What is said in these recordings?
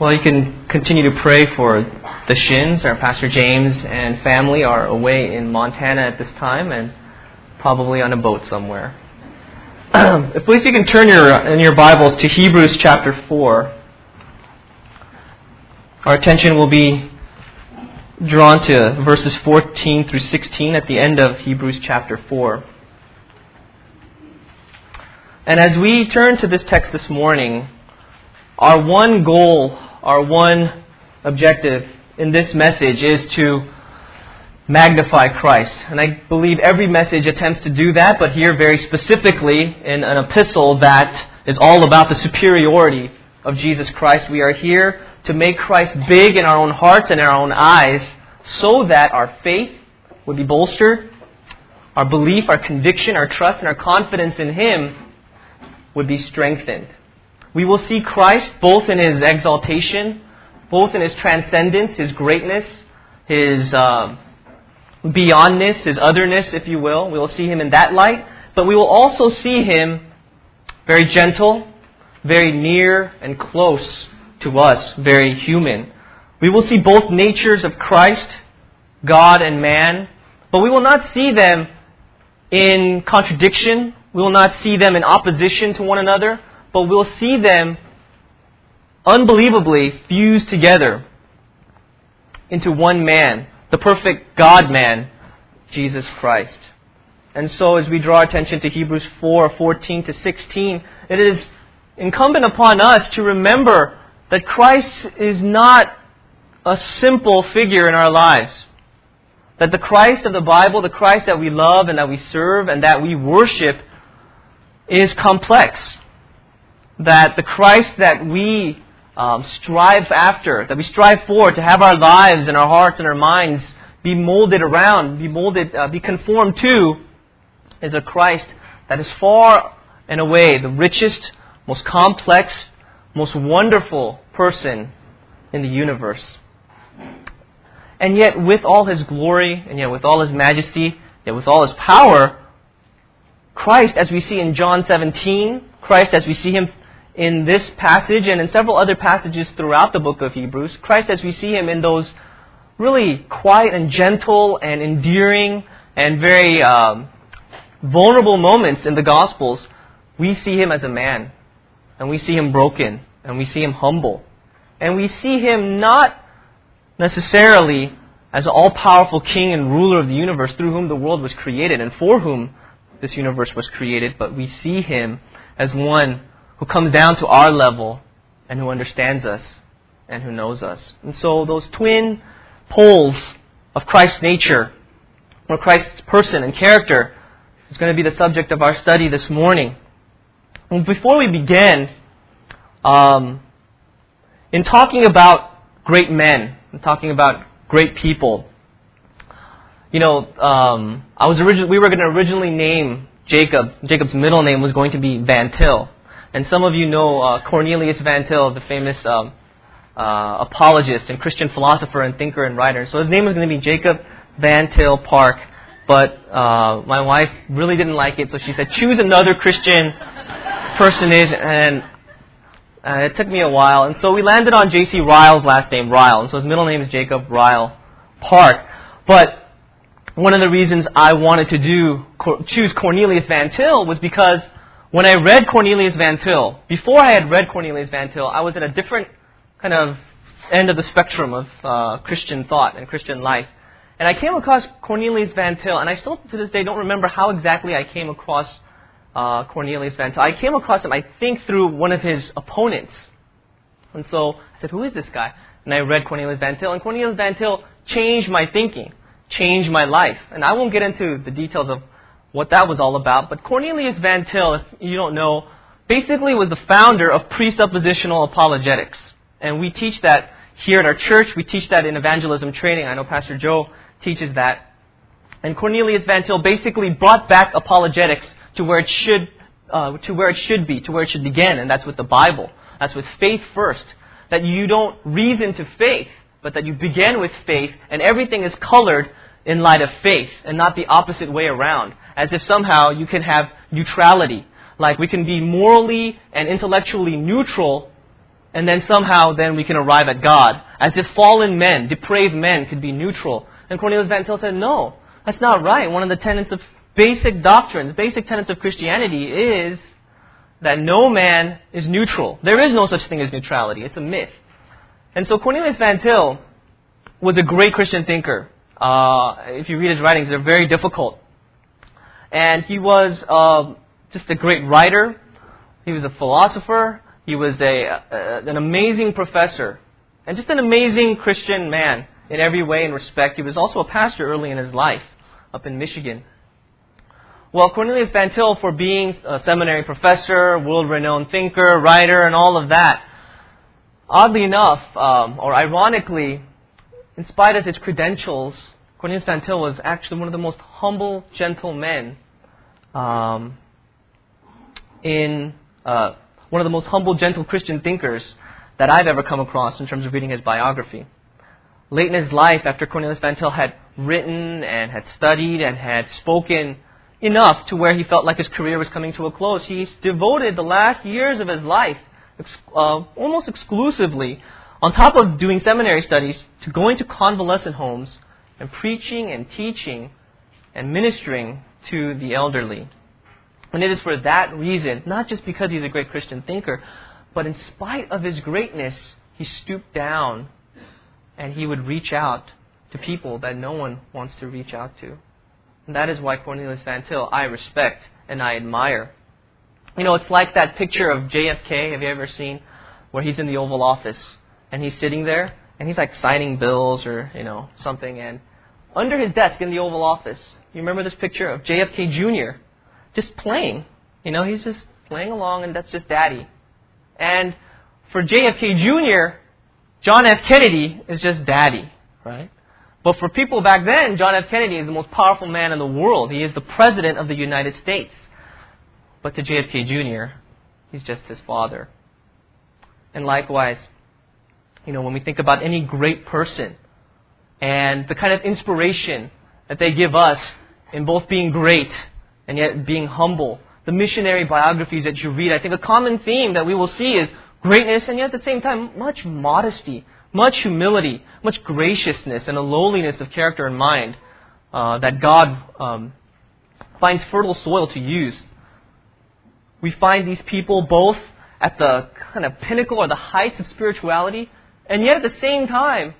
Well, you can continue to pray for the Shins. Our Pastor James and family are away in Montana at this time and probably on a boat somewhere. please you can turn your, in your Bibles to Hebrews chapter 4. Our attention will be drawn to verses 14 through 16 at the end of Hebrews chapter 4. And as we turn to this text this morning, our one goal our one objective in this message is to magnify Christ. And I believe every message attempts to do that, but here very specifically in an epistle that is all about the superiority of Jesus Christ. We are here to make Christ big in our own hearts and our own eyes so that our faith would be bolstered, our belief, our conviction, our trust, and our confidence in Him would be strengthened. We will see Christ both in his exaltation, both in his transcendence, his greatness, his uh, beyondness, his otherness, if you will. We will see him in that light, but we will also see him very gentle, very near and close to us, very human. We will see both natures of Christ, God and man, but we will not see them in contradiction. We will not see them in opposition to one another but we'll see them unbelievably fused together into one man, the perfect God man, Jesus Christ. And so as we draw attention to Hebrews 4, 14 to 16, it is incumbent upon us to remember that Christ is not a simple figure in our lives. That the Christ of the Bible, the Christ that we love and that we serve and that we worship, is complex that the Christ that we um, strive after, that we strive for, to have our lives and our hearts and our minds be molded around, be molded, uh, be conformed to, is a Christ that is far and away the richest, most complex, most wonderful person in the universe. And yet, with all his glory, and yet with all his majesty, yet with all his power, Christ, as we see in John 17, Christ, as we see him in this passage and in several other passages throughout the book of Hebrews, Christ, as we see him in those really quiet and gentle and endearing and very um, vulnerable moments in the Gospels, we see him as a man. And we see him broken. And we see him humble. And we see him not necessarily as an all powerful king and ruler of the universe through whom the world was created and for whom this universe was created, but we see him as one who comes down to our level and who understands us and who knows us. And so those twin poles of Christ's nature, or Christ's person and character, is going to be the subject of our study this morning. And before we begin, um, in talking about great men, and talking about great people, you know, um, I was originally we were going to originally name Jacob. Jacob's middle name was going to be Van Til. And some of you know uh, Cornelius Van Til, the famous um, uh, apologist and Christian philosopher and thinker and writer. So his name was going to be Jacob Van Til Park. But uh, my wife really didn't like it, so she said, choose another Christian personage. And uh, it took me a while. And so we landed on J.C. Ryle's last name, Ryle. And so his middle name is Jacob Ryle Park. But one of the reasons I wanted to do choose Cornelius Van Til was because when I read Cornelius Van Til, before I had read Cornelius Van Til, I was at a different kind of end of the spectrum of uh, Christian thought and Christian life. And I came across Cornelius Van Til, and I still to this day don't remember how exactly I came across uh, Cornelius Van Til. I came across him, I think, through one of his opponents. And so I said, Who is this guy? And I read Cornelius Van Til, and Cornelius Van Til changed my thinking, changed my life. And I won't get into the details of what that was all about. But Cornelius Van Til, if you don't know, basically was the founder of presuppositional apologetics. And we teach that here at our church. We teach that in evangelism training. I know Pastor Joe teaches that. And Cornelius Van Til basically brought back apologetics to where it should, uh, to where it should be, to where it should begin, and that's with the Bible. That's with faith first. That you don't reason to faith, but that you begin with faith, and everything is colored in light of faith, and not the opposite way around as if somehow you can have neutrality. Like we can be morally and intellectually neutral and then somehow then we can arrive at God. As if fallen men, depraved men could be neutral. And Cornelius Van Til said, no, that's not right. One of the tenets of basic doctrines, basic tenets of Christianity is that no man is neutral. There is no such thing as neutrality. It's a myth. And so Cornelius Van Til was a great Christian thinker. Uh, if you read his writings, they're very difficult. And he was uh, just a great writer. He was a philosopher. He was a, uh, an amazing professor. And just an amazing Christian man in every way and respect. He was also a pastor early in his life up in Michigan. Well, Cornelius Van Til, for being a seminary professor, world renowned thinker, writer, and all of that, oddly enough, um, or ironically, in spite of his credentials, Cornelius Van Til was actually one of the most humble, gentle men um, in uh, one of the most humble, gentle Christian thinkers that I've ever come across in terms of reading his biography. Late in his life, after Cornelius Van Til had written and had studied and had spoken enough to where he felt like his career was coming to a close. He devoted the last years of his life uh, almost exclusively, on top of doing seminary studies, to going to convalescent homes and preaching and teaching and ministering to the elderly. And it is for that reason, not just because he's a great Christian thinker, but in spite of his greatness, he stooped down and he would reach out to people that no one wants to reach out to. And that is why Cornelius Van Til I respect and I admire. You know, it's like that picture of JFK, have you ever seen? Where he's in the Oval Office and he's sitting there and he's like signing bills or, you know, something and under his desk in the Oval Office, you remember this picture of JFK Jr. just playing. You know, he's just playing along and that's just daddy. And for JFK Jr., John F. Kennedy is just daddy, right? But for people back then, John F. Kennedy is the most powerful man in the world. He is the president of the United States. But to JFK Jr., he's just his father. And likewise, you know, when we think about any great person and the kind of inspiration that they give us in both being great and yet being humble, the missionary biographies that you read, I think a common theme that we will see is greatness and yet at the same time much modesty, much humility, much graciousness, and a lowliness of character and mind uh, that God um, finds fertile soil to use. We find these people both at the kind of pinnacle or the heights of spirituality, and yet at the same time,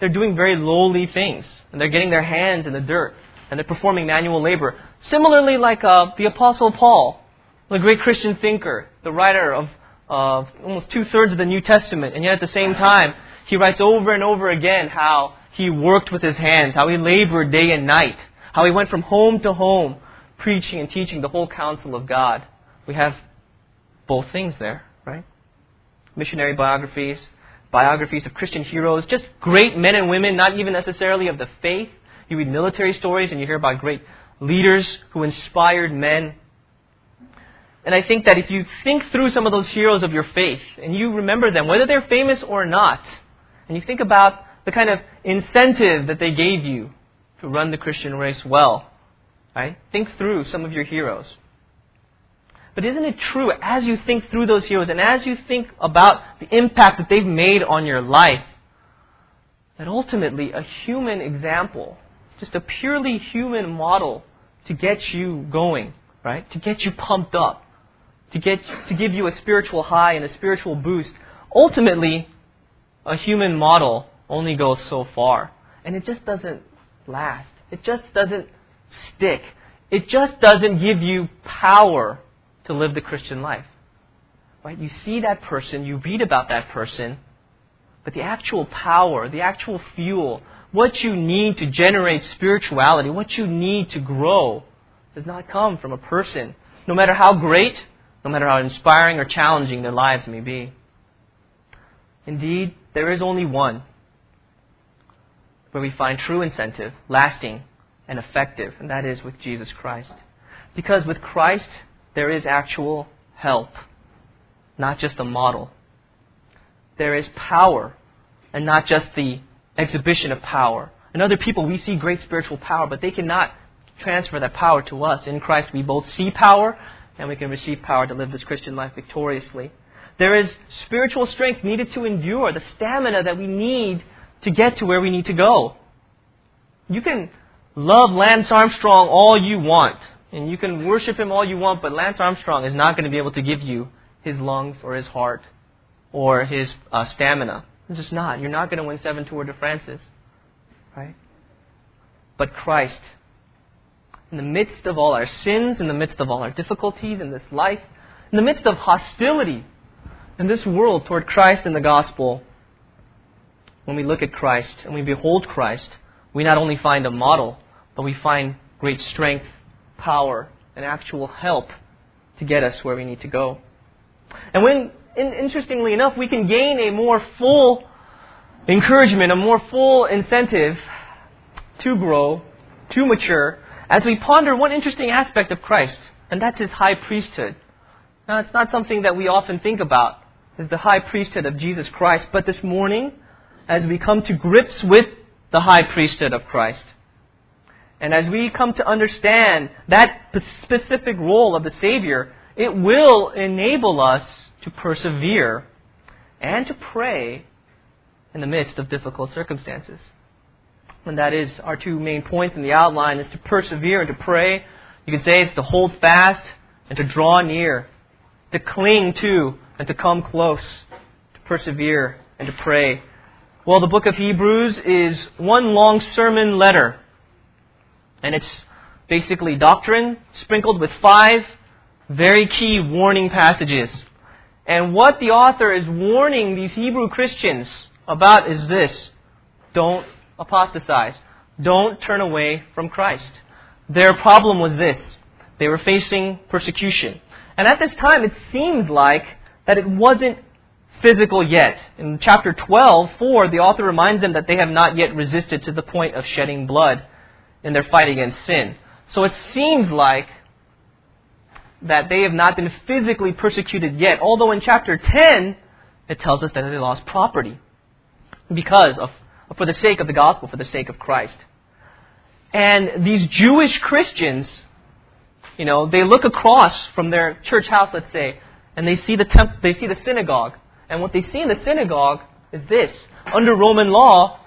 they're doing very lowly things, and they're getting their hands in the dirt, and they're performing manual labor. Similarly, like uh, the Apostle Paul, the great Christian thinker, the writer of uh, almost two thirds of the New Testament, and yet at the same time, he writes over and over again how he worked with his hands, how he labored day and night, how he went from home to home preaching and teaching the whole counsel of God. We have both things there, right? Missionary biographies, biographies of Christian heroes, just great men and women, not even necessarily of the faith. You read military stories and you hear about great leaders who inspired men. And I think that if you think through some of those heroes of your faith and you remember them, whether they're famous or not, and you think about the kind of incentive that they gave you to run the Christian race well, right? Think through some of your heroes. But isn't it true, as you think through those heroes and as you think about the impact that they've made on your life, that ultimately a human example, just a purely human model to get you going, right? To get you pumped up, to get to give you a spiritual high and a spiritual boost, ultimately a human model only goes so far. And it just doesn't last. It just doesn't stick. It just doesn't give you power to live the Christian life. Right? You see that person, you read about that person, but the actual power, the actual fuel, what you need to generate spirituality, what you need to grow, does not come from a person, no matter how great, no matter how inspiring or challenging their lives may be. Indeed, there is only one where we find true incentive, lasting and effective, and that is with Jesus Christ. Because with Christ, there is actual help, not just a model. There is power, and not just the exhibition of power. In other people, we see great spiritual power, but they cannot transfer that power to us. In Christ, we both see power, and we can receive power to live this Christian life victoriously. There is spiritual strength needed to endure, the stamina that we need to get to where we need to go. You can love Lance Armstrong all you want, and you can worship him all you want, but Lance Armstrong is not going to be able to give you his lungs or his heart or his uh, stamina. It's just not. You're not going to win seven Tour de France's. Right? But Christ, in the midst of all our sins, in the midst of all our difficulties in this life, in the midst of hostility in this world toward Christ and the gospel, when we look at Christ and we behold Christ, we not only find a model, but we find great strength, power, and actual help to get us where we need to go. And when, interestingly enough, we can gain a more full encouragement, a more full incentive to grow, to mature, as we ponder one interesting aspect of Christ, and that's his high priesthood. Now, it's not something that we often think about, is the high priesthood of Jesus Christ. But this morning, as we come to grips with the high priesthood of Christ, and as we come to understand that specific role of the Savior, it will enable us to persevere and to pray in the midst of difficult circumstances. And that is our two main points in the outline is to persevere and to pray. You could say it's to hold fast and to draw near, to cling to and to come close, to persevere and to pray. Well, the book of Hebrews is one long sermon letter. And it's basically doctrine sprinkled with five very key warning passages. And what the author is warning these Hebrew Christians about is this don't apostatize, don't turn away from Christ. Their problem was this they were facing persecution. And at this time, it seemed like that it wasn't physical yet. In chapter 12, 4, the author reminds them that they have not yet resisted to the point of shedding blood in their fight against sin. So it seems like that they have not been physically persecuted yet, although in chapter 10, it tells us that they lost property because of, for the sake of the gospel, for the sake of Christ. And these Jewish Christians, you know, they look across from their church house, let's say, and they see the temp- they see the synagogue. And what they see in the synagogue is this. Under Roman law,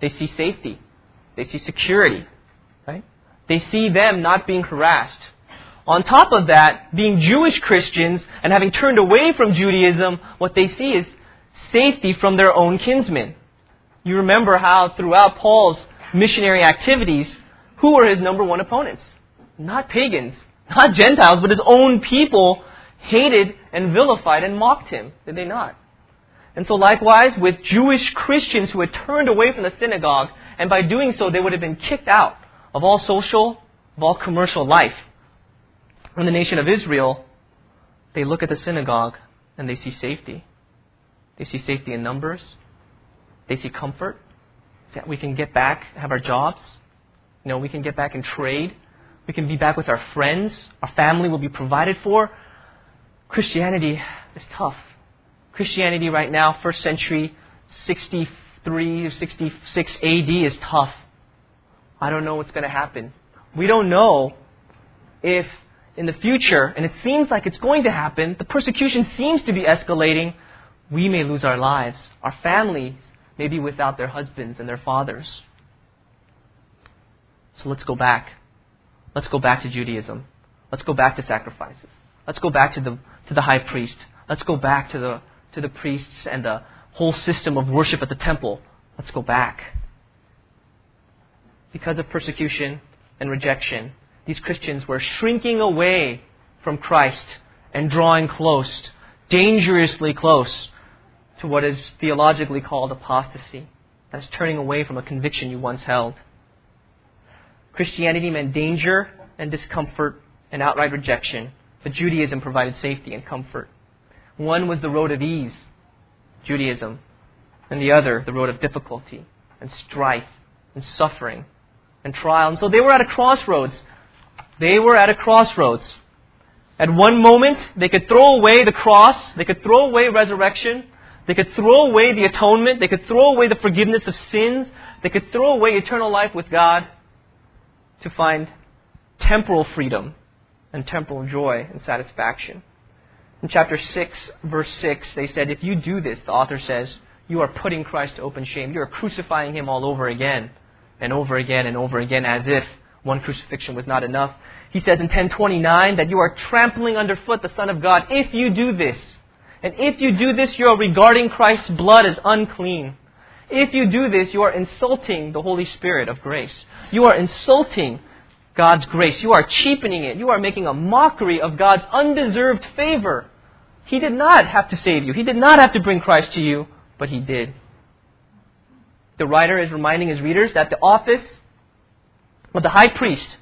they see safety. They see security. They see them not being harassed. On top of that, being Jewish Christians and having turned away from Judaism, what they see is safety from their own kinsmen. You remember how throughout Paul's missionary activities, who were his number one opponents? Not pagans, not Gentiles, but his own people hated and vilified and mocked him, did they not? And so likewise with Jewish Christians who had turned away from the synagogue, and by doing so they would have been kicked out of all social, of all commercial life. In the nation of Israel, they look at the synagogue and they see safety. They see safety in numbers. They see comfort. That we can get back, have our jobs. You know, we can get back and trade. We can be back with our friends. Our family will be provided for. Christianity is tough. Christianity right now, first century, 63 or 66 AD, is tough. I don't know what's going to happen. We don't know if in the future, and it seems like it's going to happen, the persecution seems to be escalating, we may lose our lives. Our families may be without their husbands and their fathers. So let's go back. Let's go back to Judaism. Let's go back to sacrifices. Let's go back to the, to the high priest. Let's go back to the, to the priests and the whole system of worship at the temple. Let's go back. Because of persecution and rejection, these Christians were shrinking away from Christ and drawing close, dangerously close, to what is theologically called apostasy. That's turning away from a conviction you once held. Christianity meant danger and discomfort and outright rejection but Judaism provided safety and comfort. One was the road of ease, Judaism, and the other the road of difficulty and strife and suffering and trial. And so they were at a crossroads. They were at a crossroads. At one moment, they could throw away the cross, they could throw away resurrection, they could throw away the atonement, they could throw away the forgiveness of sins, they could throw away eternal life with God to find temporal freedom and temporal joy and satisfaction. In chapter 6, verse 6, they said, If you do this, the author says, you are putting Christ to open shame. You are crucifying him all over again and over again and over again as if one crucifixion was not enough. He says in 1029 that you are trampling underfoot the Son of God if you do this. And if you do this, you are regarding Christ's blood as unclean. If you do this, you are insulting the Holy Spirit of grace. You are insulting God's grace. You are cheapening it. You are making a mockery of God's undeserved favor. He did not have to save you. He did not have to bring Christ to you, but He did. The writer is reminding his readers that the office of the high priest,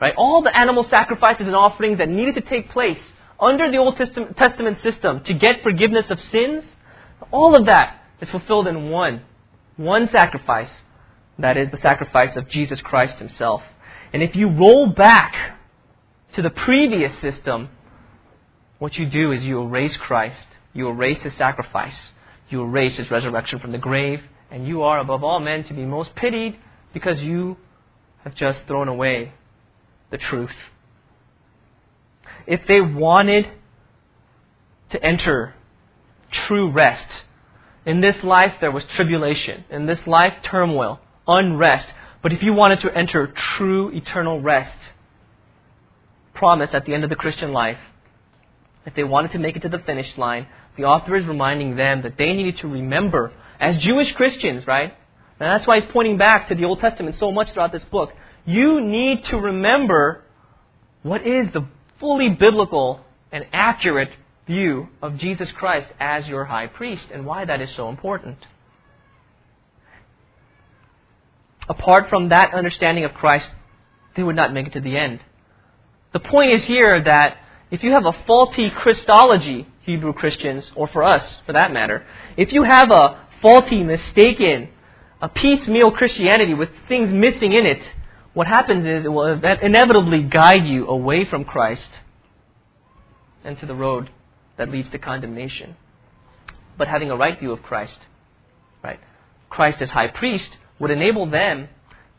right, all the animal sacrifices and offerings that needed to take place under the Old Testament system to get forgiveness of sins, all of that is fulfilled in one, one sacrifice. That is the sacrifice of Jesus Christ Himself. And if you roll back to the previous system, what you do is you erase Christ, you erase His sacrifice, you erase His resurrection from the grave, and you are above all men to be most pitied because you have just thrown away the truth if they wanted to enter true rest, in this life there was tribulation, in this life turmoil, unrest. But if you wanted to enter true eternal rest, promise at the end of the Christian life, if they wanted to make it to the finish line, the author is reminding them that they needed to remember, as Jewish Christians, right? And that's why he's pointing back to the Old Testament so much throughout this book. You need to remember what is the fully biblical and accurate view of Jesus Christ as your high priest and why that is so important. Apart from that understanding of Christ, they would not make it to the end. The point is here that if you have a faulty Christology, Hebrew Christians, or for us for that matter, if you have a faulty, mistaken, a piecemeal Christianity with things missing in it, what happens is it will inevitably guide you away from Christ and to the road that leads to condemnation. But having a right view of Christ, right? Christ as high priest would enable them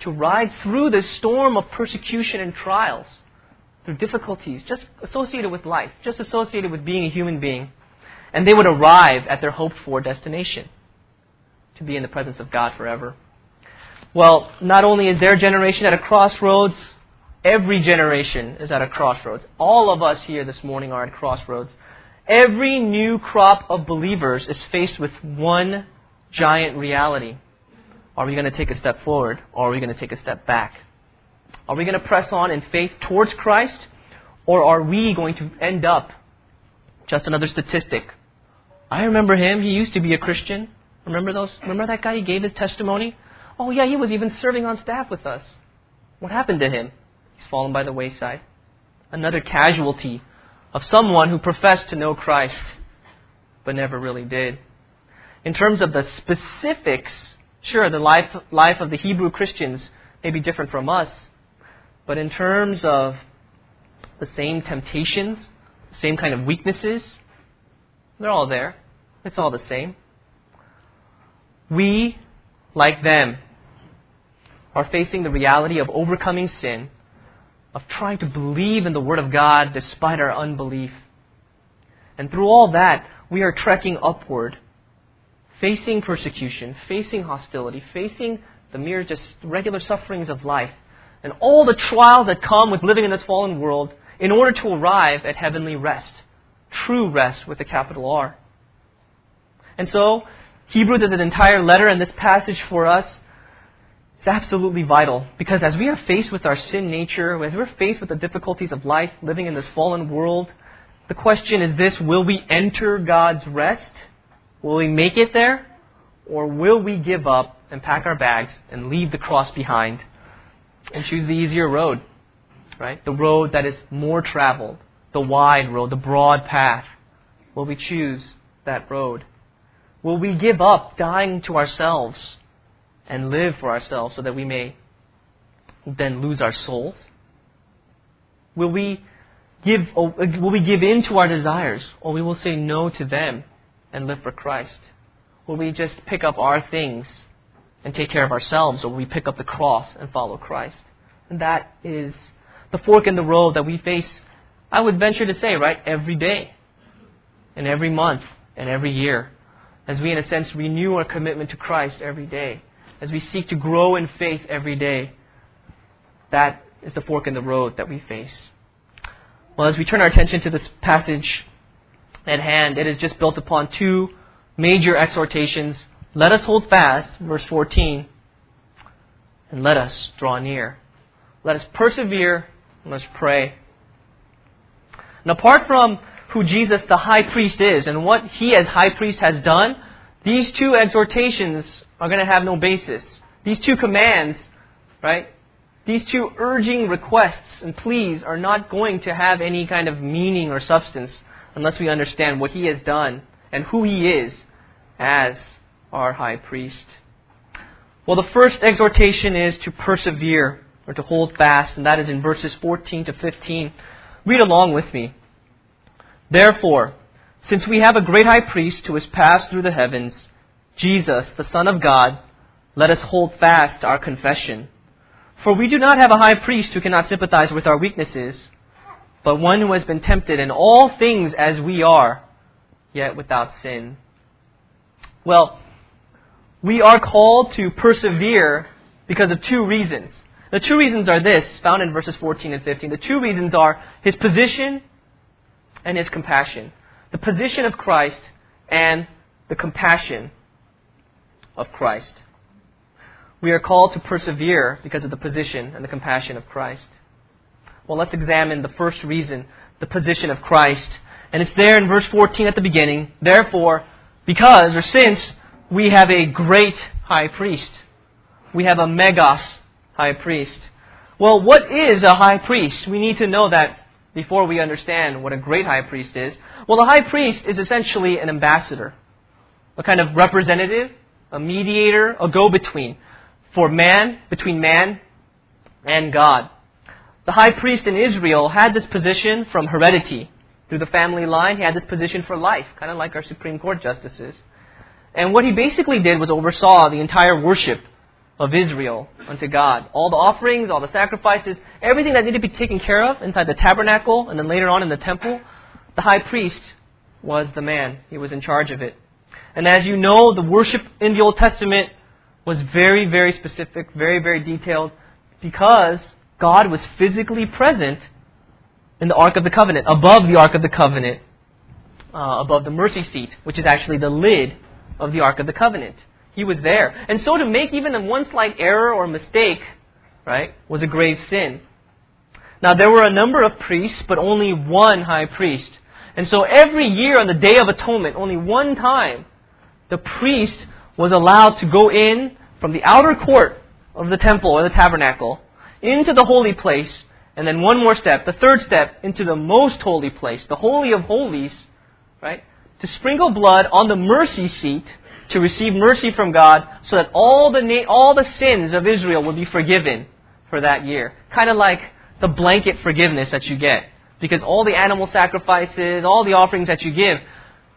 to ride through the storm of persecution and trials, through difficulties just associated with life, just associated with being a human being, and they would arrive at their hoped for destination to be in the presence of God forever. Well, not only is their generation at a crossroads, every generation is at a crossroads. All of us here this morning are at crossroads. Every new crop of believers is faced with one giant reality. Are we going to take a step forward or are we going to take a step back? Are we going to press on in faith towards Christ or are we going to end up just another statistic? I remember him. He used to be a Christian. Remember those? Remember that guy? He gave his testimony. Oh, yeah, he was even serving on staff with us. What happened to him? He's fallen by the wayside. Another casualty of someone who professed to know Christ, but never really did. In terms of the specifics, sure, the life, life of the Hebrew Christians may be different from us, but in terms of the same temptations, same kind of weaknesses, they're all there. It's all the same. We, like them, are facing the reality of overcoming sin, of trying to believe in the Word of God despite our unbelief. And through all that, we are trekking upward, facing persecution, facing hostility, facing the mere just regular sufferings of life, and all the trials that come with living in this fallen world in order to arrive at heavenly rest. True rest with a capital R. And so, Hebrews is an entire letter, and this passage for us is absolutely vital because as we are faced with our sin nature, as we're faced with the difficulties of life, living in this fallen world, the question is this will we enter God's rest? Will we make it there? Or will we give up and pack our bags and leave the cross behind and choose the easier road? Right? The road that is more traveled, the wide road, the broad path. Will we choose that road? Will we give up dying to ourselves and live for ourselves so that we may then lose our souls? Will we give, uh, will we give in to our desires, or we will say no to them and live for Christ? Will we just pick up our things and take care of ourselves, or will we pick up the cross and follow Christ? And that is the fork in the road that we face, I would venture to say, right, every day. and every month and every year as we, in a sense, renew our commitment to Christ every day, as we seek to grow in faith every day. That is the fork in the road that we face. Well, as we turn our attention to this passage at hand, it is just built upon two major exhortations. Let us hold fast, verse 14, and let us draw near. Let us persevere, let's pray. And apart from who Jesus the high priest is and what he as high priest has done, these two exhortations are going to have no basis. These two commands, right? These two urging requests and pleas are not going to have any kind of meaning or substance unless we understand what he has done and who he is as our high priest. Well, the first exhortation is to persevere or to hold fast, and that is in verses 14 to 15. Read along with me. Therefore, since we have a great high priest who has passed through the heavens, Jesus, the Son of God, let us hold fast our confession. For we do not have a high priest who cannot sympathize with our weaknesses, but one who has been tempted in all things as we are, yet without sin. Well, we are called to persevere because of two reasons. The two reasons are this, found in verses 14 and 15. The two reasons are his position and his compassion. The position of Christ and the compassion of Christ. We are called to persevere because of the position and the compassion of Christ. Well, let's examine the first reason, the position of Christ. And it's there in verse 14 at the beginning. Therefore, because or since we have a great high priest, we have a megas high priest. Well, what is a high priest? We need to know that before we understand what a great high priest is. Well, the high priest is essentially an ambassador, a kind of representative, a mediator, a go between for man, between man and God. The high priest in Israel had this position from heredity. Through the family line, he had this position for life, kind of like our Supreme Court justices. And what he basically did was oversaw the entire worship of Israel unto God. All the offerings, all the sacrifices, everything that needed to be taken care of inside the tabernacle and then later on in the temple, the high priest was the man. He was in charge of it. And as you know, the worship in the Old Testament was very, very specific, very, very detailed, because God was physically present in the Ark of the Covenant, above the Ark of the Covenant, uh, above the mercy seat, which is actually the lid of the Ark of the Covenant. He was there. And so to make even a one slight error or mistake, right, was a grave sin. Now there were a number of priests, but only one high priest. And so every year on the Day of Atonement, only one time, the priest was allowed to go in from the outer court of the temple or the tabernacle into the holy place, and then one more step, the third step, into the most holy place, the Holy of Holies, right? To sprinkle blood on the mercy seat to receive mercy from God so that all the, na- all the sins of Israel would be forgiven for that year. Kind of like the blanket forgiveness that you get. Because all the animal sacrifices, all the offerings that you give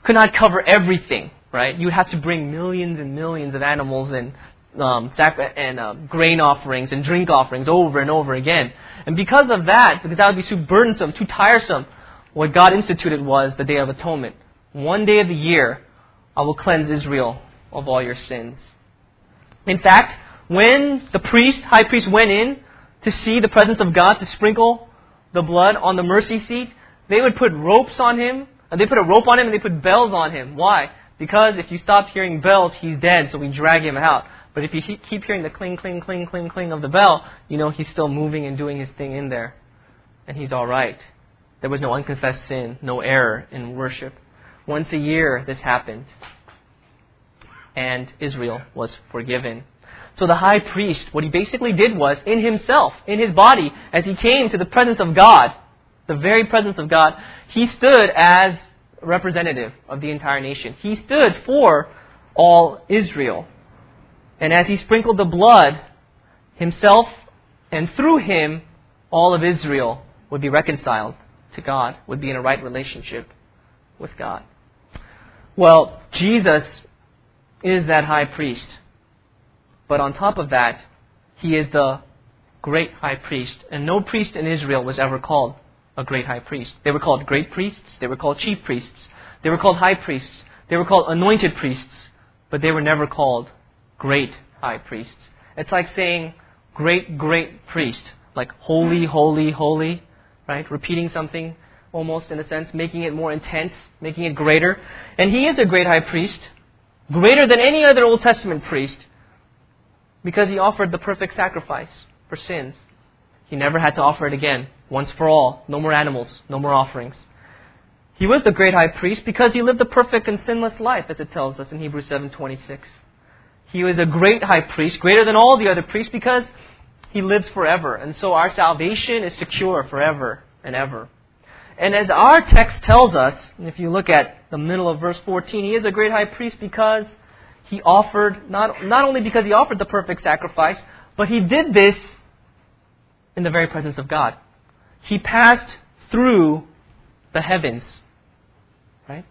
could not cover everything, right? You would have to bring millions and millions of animals and um, sac- and um, grain offerings and drink offerings over and over again. And because of that, because that would be too burdensome, too tiresome, what God instituted was the Day of Atonement. One day of the year, I will cleanse Israel of all your sins. In fact, when the priest, high priest, went in to see the presence of God to sprinkle the blood on the mercy seat, they would put ropes on him, and they put a rope on him and they put bells on him. Why? Because if you stop hearing bells, he's dead, so we drag him out. But if you keep hearing the cling, cling, cling, cling, cling of the bell, you know he's still moving and doing his thing in there. And he's alright. There was no unconfessed sin, no error in worship. Once a year, this happened. And Israel was forgiven. So the high priest, what he basically did was, in himself, in his body, as he came to the presence of God, the very presence of God, he stood as representative of the entire nation. He stood for all Israel. And as he sprinkled the blood, himself and through him, all of Israel would be reconciled to God, would be in a right relationship with God. Well, Jesus is that high priest. But on top of that, he is the great high priest. And no priest in Israel was ever called a great high priest. They were called great priests, they were called chief priests. They were called high priests. They were called anointed priests, but they were never called great high priests. It's like saying great, great priest, like holy, holy, holy, right? Repeating something almost in a sense, making it more intense, making it greater. And he is a great high priest, greater than any other Old Testament priest, because he offered the perfect sacrifice for sins. He never had to offer it again, once for all. No more animals, no more offerings. He was the great high priest because he lived a perfect and sinless life, as it tells us in Hebrews 7:26. He was a great high priest, greater than all the other priests, because he lives forever. And so our salvation is secure forever and ever. And as our text tells us, if you look at the middle of verse 14, he is a great high priest because he offered, not, not only because he offered the perfect sacrifice, but he did this in the very presence of God. He passed through the heavens. Right?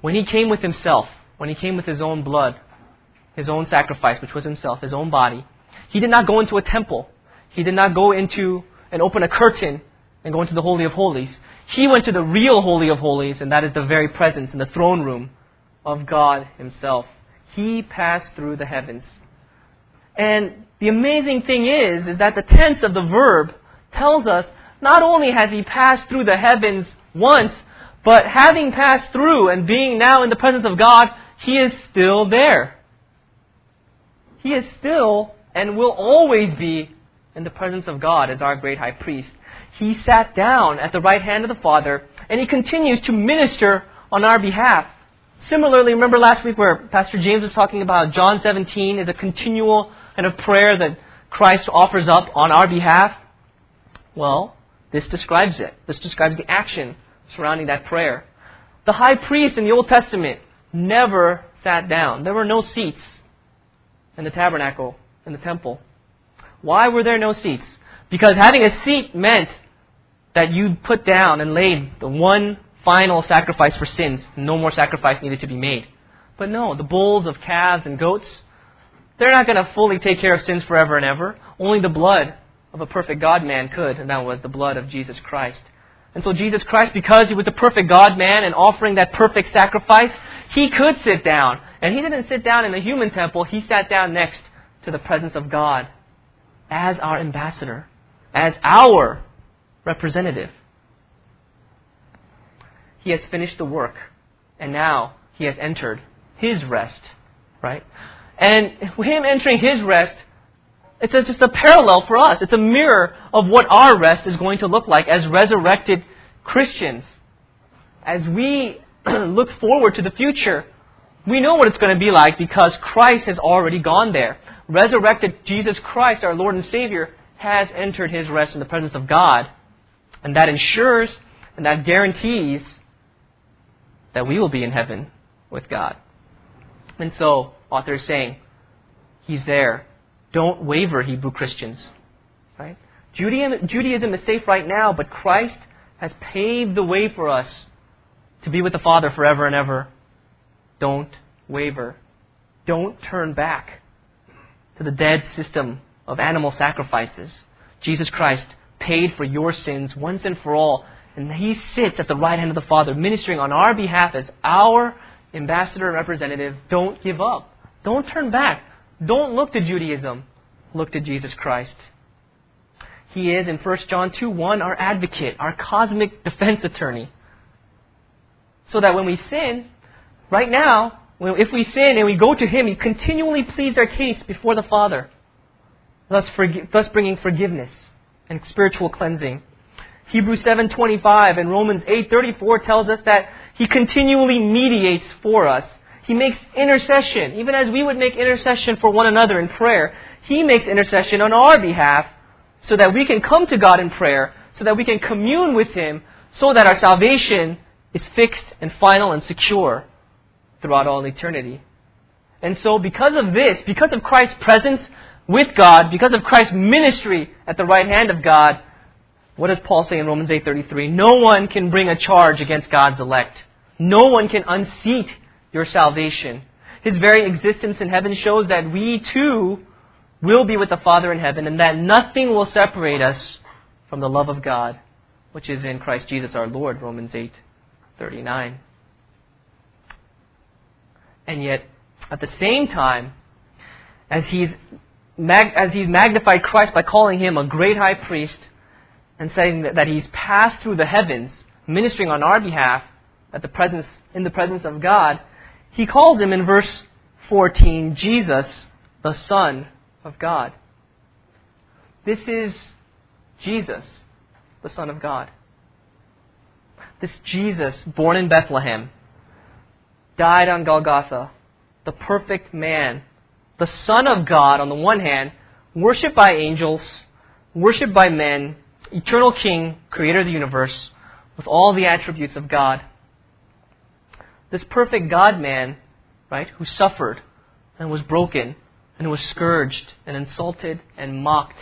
When he came with himself, when he came with his own blood, his own sacrifice, which was himself, his own body, he did not go into a temple. He did not go into and open a curtain and go into the Holy of Holies. He went to the real Holy of Holies, and that is the very presence in the throne room of God Himself. He passed through the heavens. And the amazing thing is, is that the tense of the verb tells us not only has he passed through the heavens once, but having passed through and being now in the presence of God, he is still there. He is still and will always be in the presence of God as our great high priest. He sat down at the right hand of the Father, and he continues to minister on our behalf. Similarly, remember last week where Pastor James was talking about John 17 is a continual kind of prayer that Christ offers up on our behalf? Well, this describes it. This describes the action surrounding that prayer. The high priest in the Old Testament never sat down. There were no seats in the tabernacle, in the temple. Why were there no seats? Because having a seat meant that you put down and laid the one final sacrifice for sins. No more sacrifice needed to be made. But no, the bulls of calves and goats, they're not going to fully take care of sins forever and ever. Only the blood of a perfect God man could, and that was the blood of Jesus Christ. And so Jesus Christ, because he was the perfect God man and offering that perfect sacrifice, he could sit down. And he didn't sit down in the human temple, he sat down next to the presence of God as our ambassador, as our representative. He has finished the work, and now he has entered his rest, right? And him entering his rest, it's just a parallel for us. It's a mirror of what our rest is going to look like as resurrected Christians. As we look forward to the future, we know what it's going to be like because Christ has already gone there. Resurrected Jesus Christ, our Lord and Savior, has entered his rest in the presence of God. And that ensures and that guarantees that we will be in heaven with God. And so, author is saying, He's there. Don't waver, Hebrew Christians. Right? Judaism, Judaism is safe right now, but Christ has paved the way for us to be with the Father forever and ever. Don't waver. Don't turn back to the dead system of animal sacrifices. Jesus Christ paid for your sins once and for all, and He sits at the right hand of the Father, ministering on our behalf as our ambassador and representative. Don't give up. Don't turn back. Don't look to Judaism. Look to Jesus Christ. He is, in 1 John 2 1, our advocate, our cosmic defense attorney. So that when we sin, right now, if we sin and we go to Him, He continually pleads our case before the Father, thus, forgi- thus bringing forgiveness and spiritual cleansing. Hebrews 7:25 and Romans 8:34 tells us that he continually mediates for us. He makes intercession, even as we would make intercession for one another in prayer. He makes intercession on our behalf so that we can come to God in prayer, so that we can commune with him, so that our salvation is fixed and final and secure throughout all eternity. And so because of this, because of Christ's presence with God, because of Christ's ministry at the right hand of God, what does Paul say in Romans 8:33? No one can bring a charge against God's elect. No one can unseat your salvation. His very existence in heaven shows that we too will be with the Father in heaven and that nothing will separate us from the love of God, which is in Christ Jesus our Lord, Romans 8:39. And yet, at the same time, as he's, mag- as he's magnified Christ by calling him a great high priest and saying that, that he's passed through the heavens, ministering on our behalf at the presence, in the presence of God, he calls him in verse 14 Jesus, the Son of God. This is Jesus, the Son of God. This Jesus, born in Bethlehem, died on Golgotha, the perfect man, the Son of God on the one hand, worshipped by angels, worshipped by men, eternal King, creator of the universe, with all the attributes of God. This perfect God man, right, who suffered and was broken and was scourged and insulted and mocked.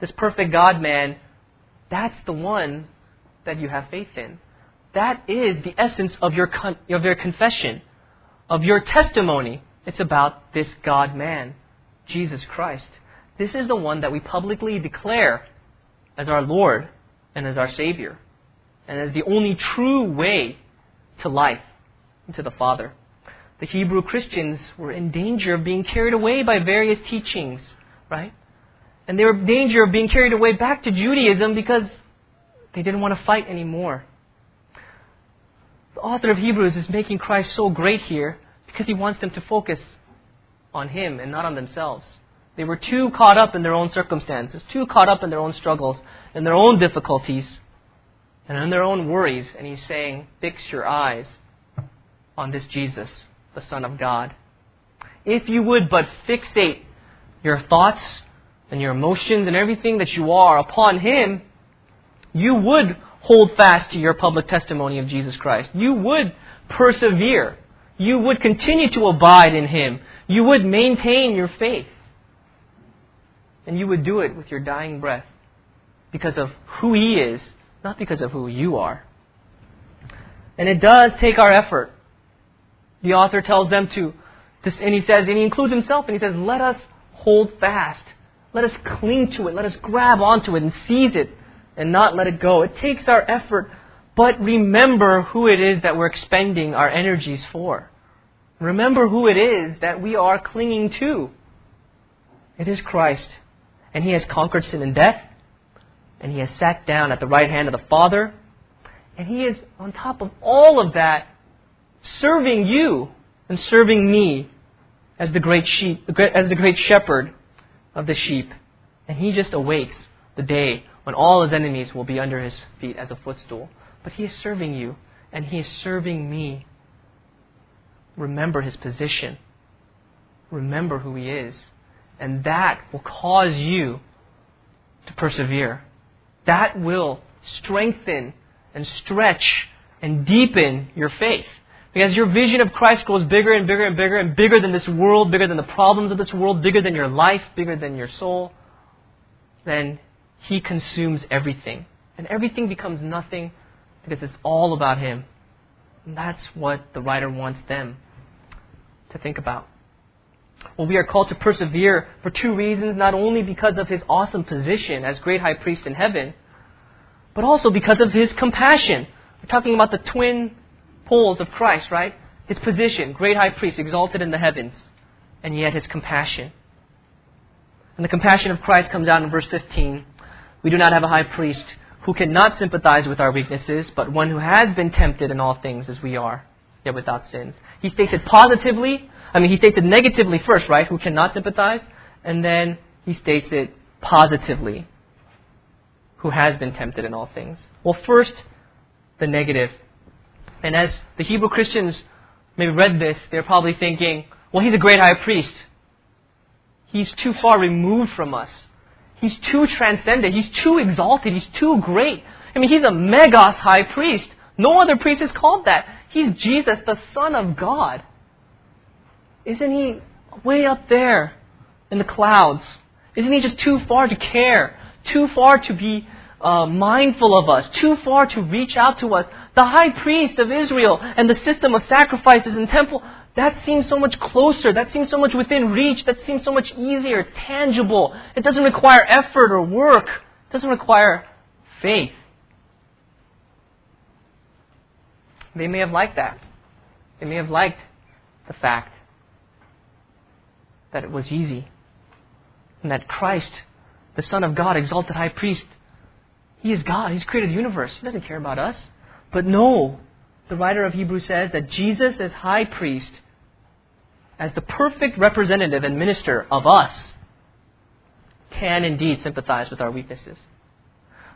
This perfect God man, that's the one that you have faith in. That is the essence of your, con- of your confession, of your testimony. It's about this God man, Jesus Christ. This is the one that we publicly declare as our Lord and as our Savior, and as the only true way to life and to the Father. The Hebrew Christians were in danger of being carried away by various teachings, right? And they were in danger of being carried away back to Judaism because they didn't want to fight anymore. The author of Hebrews is making Christ so great here because he wants them to focus on him and not on themselves. They were too caught up in their own circumstances, too caught up in their own struggles, in their own difficulties, and in their own worries. And he's saying, Fix your eyes on this Jesus, the Son of God. If you would but fixate your thoughts and your emotions and everything that you are upon Him, you would hold fast to your public testimony of Jesus Christ. You would persevere. You would continue to abide in Him. You would maintain your faith. And you would do it with your dying breath because of who He is, not because of who you are. And it does take our effort. The author tells them to, and he says, and he includes himself, and he says, let us hold fast. Let us cling to it. Let us grab onto it and seize it and not let it go. It takes our effort, but remember who it is that we're expending our energies for. Remember who it is that we are clinging to. It is Christ. And He has conquered sin and death. And He has sat down at the right hand of the Father. And He is, on top of all of that, serving you and serving me as the great sheep, as the great shepherd of the sheep. And He just awaits the day when all His enemies will be under His feet as a footstool. But He is serving you, and He is serving me. Remember His position. Remember who He is. And that will cause you to persevere. That will strengthen and stretch and deepen your faith. Because your vision of Christ grows bigger and bigger and bigger and bigger than this world, bigger than the problems of this world, bigger than your life, bigger than your soul, then He consumes everything. And everything becomes nothing because it's all about Him. And that's what the writer wants them to think about. Well, we are called to persevere for two reasons, not only because of his awesome position as great high priest in heaven, but also because of his compassion. We're talking about the twin poles of Christ, right? His position, great high priest, exalted in the heavens, and yet his compassion. And the compassion of Christ comes out in verse 15. We do not have a high priest who cannot sympathize with our weaknesses, but one who has been tempted in all things as we are, yet without sins. He states it positively. I mean, he states it negatively first, right? Who cannot sympathize? And then he states it positively. Who has been tempted in all things. Well, first, the negative. And as the Hebrew Christians maybe read this, they're probably thinking, well, he's a great high priest. He's too far removed from us. He's too transcendent. He's too exalted. He's too great. I mean, he's a megas high priest. No other priest is called that. He's Jesus, the Son of God. Isn't he way up there in the clouds? Isn't he just too far to care? Too far to be uh, mindful of us? Too far to reach out to us? The high priest of Israel and the system of sacrifices and temple, that seems so much closer. That seems so much within reach. That seems so much easier. It's tangible. It doesn't require effort or work. It doesn't require faith. They may have liked that. They may have liked the fact that it was easy. And that Christ, the Son of God, exalted high priest, he is God. He's created the universe. He doesn't care about us. But no, the writer of Hebrews says that Jesus, as high priest, as the perfect representative and minister of us, can indeed sympathize with our weaknesses.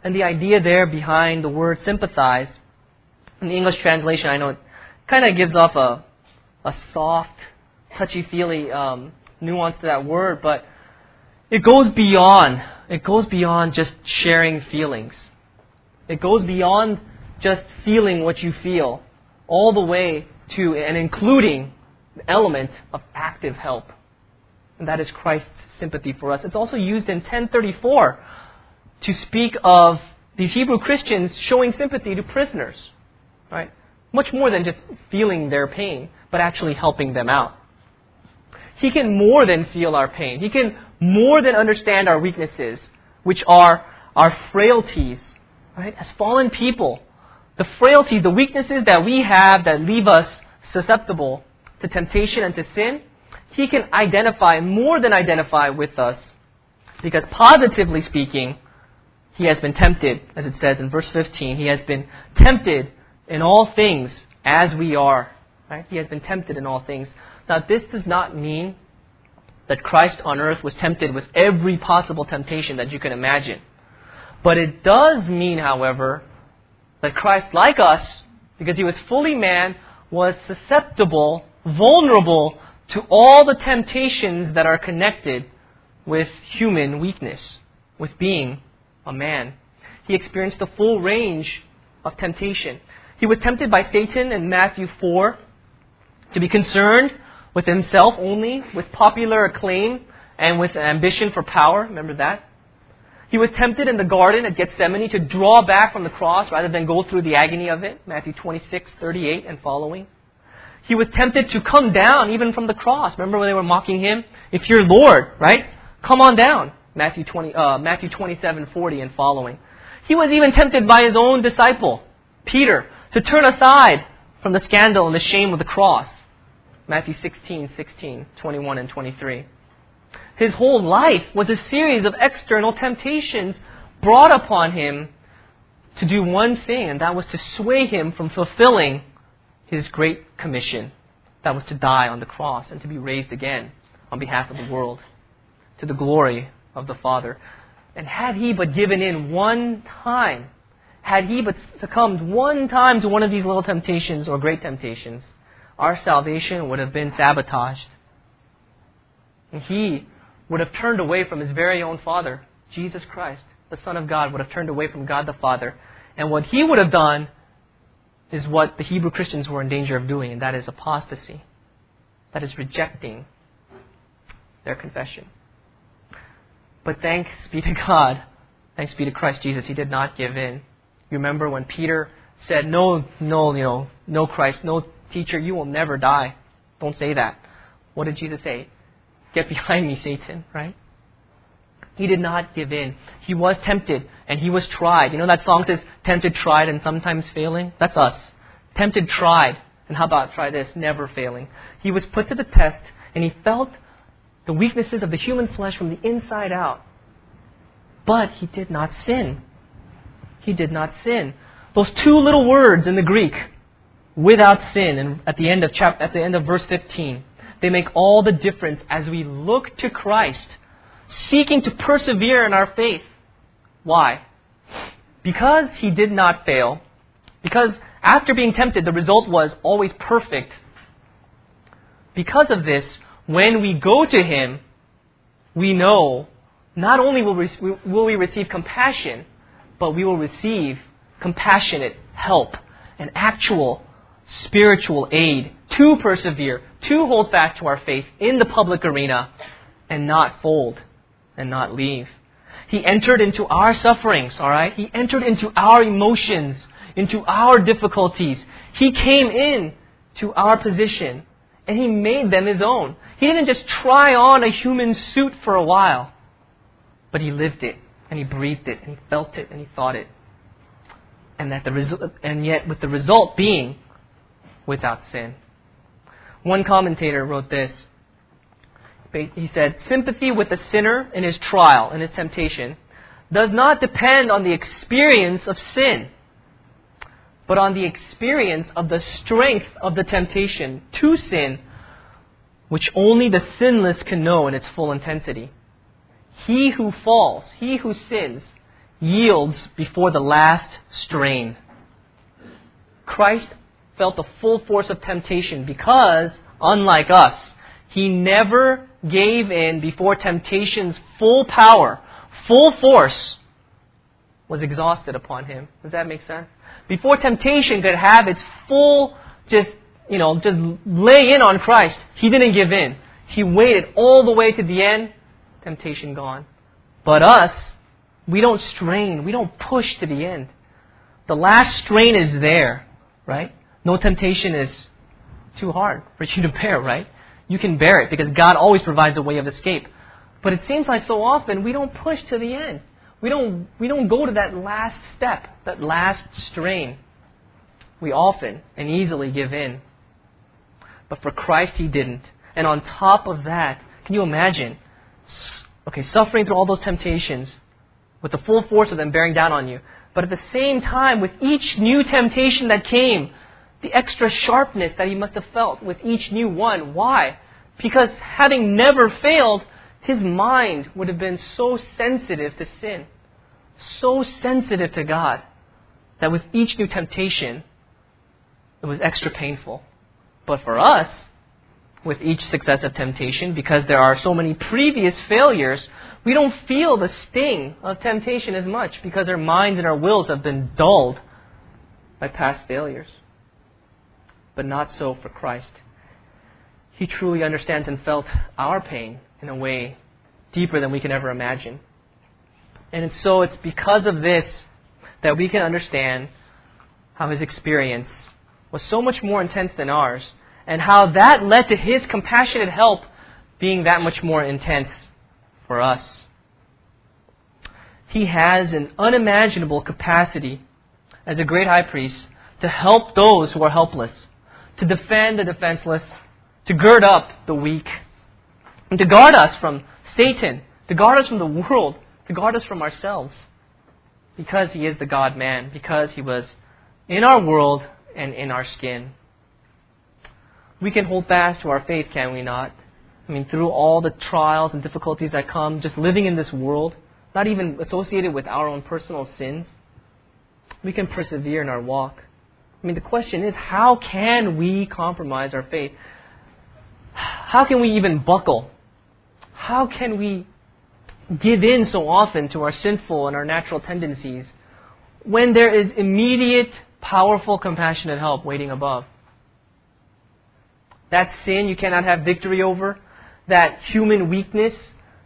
And the idea there behind the word sympathize, in the English translation, I know it kind of gives off a, a soft, touchy feely um, nuance to that word, but it goes beyond. It goes beyond just sharing feelings. It goes beyond just feeling what you feel, all the way to and including the element of active help. And that is Christ's sympathy for us. It's also used in 1034 to speak of these Hebrew Christians showing sympathy to prisoners. Right? Much more than just feeling their pain, but actually helping them out. He can more than feel our pain. He can more than understand our weaknesses, which are our frailties. Right? As fallen people, the frailties, the weaknesses that we have that leave us susceptible to temptation and to sin, He can identify, more than identify with us. Because positively speaking, He has been tempted, as it says in verse 15, He has been tempted in all things as we are. Right? He has been tempted in all things. Now, this does not mean that Christ on earth was tempted with every possible temptation that you can imagine. But it does mean, however, that Christ, like us, because he was fully man, was susceptible, vulnerable to all the temptations that are connected with human weakness, with being a man. He experienced the full range of temptation. He was tempted by Satan in Matthew 4 to be concerned with himself only, with popular acclaim, and with ambition for power. Remember that? He was tempted in the garden at Gethsemane to draw back from the cross rather than go through the agony of it. Matthew 26, 38 and following. He was tempted to come down even from the cross. Remember when they were mocking him? If you're Lord, right? Come on down. Matthew 20, uh, Matthew 27, 40 and following. He was even tempted by his own disciple, Peter, to turn aside from the scandal and the shame of the cross. Matthew 16, 16, 21, and 23. His whole life was a series of external temptations brought upon him to do one thing, and that was to sway him from fulfilling his great commission. That was to die on the cross and to be raised again on behalf of the world to the glory of the Father. And had he but given in one time, had he but succumbed one time to one of these little temptations or great temptations, our salvation would have been sabotaged. And he would have turned away from his very own Father, Jesus Christ, the Son of God, would have turned away from God the Father. And what he would have done is what the Hebrew Christians were in danger of doing, and that is apostasy. That is rejecting their confession. But thanks be to God, thanks be to Christ Jesus, he did not give in. You remember when Peter said, No, no, you know, no Christ, no Teacher, you will never die. Don't say that. What did Jesus say? Get behind me, Satan, right? He did not give in. He was tempted and he was tried. You know that song says, tempted, tried, and sometimes failing? That's us. Tempted, tried. And how about try this? Never failing. He was put to the test and he felt the weaknesses of the human flesh from the inside out. But he did not sin. He did not sin. Those two little words in the Greek, without sin and at the end of chapter at the end of verse 15 they make all the difference as we look to Christ seeking to persevere in our faith. Why? Because he did not fail. Because after being tempted the result was always perfect. Because of this when we go to him we know not only will we, will we receive compassion but we will receive compassionate help and actual spiritual aid to persevere, to hold fast to our faith in the public arena and not fold and not leave. He entered into our sufferings, all right? He entered into our emotions, into our difficulties. He came in to our position and he made them his own. He didn't just try on a human suit for a while, but he lived it and he breathed it and he felt it and he thought it. And that the result, and yet with the result being without sin. One commentator wrote this he said, sympathy with the sinner in his trial, in his temptation, does not depend on the experience of sin, but on the experience of the strength of the temptation to sin, which only the sinless can know in its full intensity. He who falls, he who sins, yields before the last strain. Christ felt the full force of temptation because, unlike us, he never gave in before temptation's full power, full force was exhausted upon him. Does that make sense? Before temptation could have its full, just, you know, just lay in on Christ, he didn't give in. He waited all the way to the end, temptation gone. But us, we don't strain, we don't push to the end. The last strain is there, right? No temptation is too hard for you to bear, right? You can bear it because God always provides a way of escape. But it seems like so often we don't push to the end. We don't, we don't go to that last step, that last strain. We often and easily give in. But for Christ, He didn't. And on top of that, can you imagine? Okay, suffering through all those temptations with the full force of them bearing down on you. But at the same time, with each new temptation that came, the extra sharpness that he must have felt with each new one. Why? Because having never failed, his mind would have been so sensitive to sin, so sensitive to God, that with each new temptation, it was extra painful. But for us, with each successive temptation, because there are so many previous failures, we don't feel the sting of temptation as much because our minds and our wills have been dulled by past failures. But not so for Christ. He truly understands and felt our pain in a way deeper than we can ever imagine. And so it's because of this that we can understand how his experience was so much more intense than ours, and how that led to his compassionate help being that much more intense for us. He has an unimaginable capacity as a great high priest to help those who are helpless, to defend the defenseless, to gird up the weak, and to guard us from Satan, to guard us from the world, to guard us from ourselves. Because he is the God man, because he was in our world and in our skin. We can hold fast to our faith, can we not? I mean, through all the trials and difficulties that come, just living in this world, not even associated with our own personal sins, we can persevere in our walk. I mean, the question is, how can we compromise our faith? How can we even buckle? How can we give in so often to our sinful and our natural tendencies when there is immediate, powerful, compassionate help waiting above? That sin you cannot have victory over, that human weakness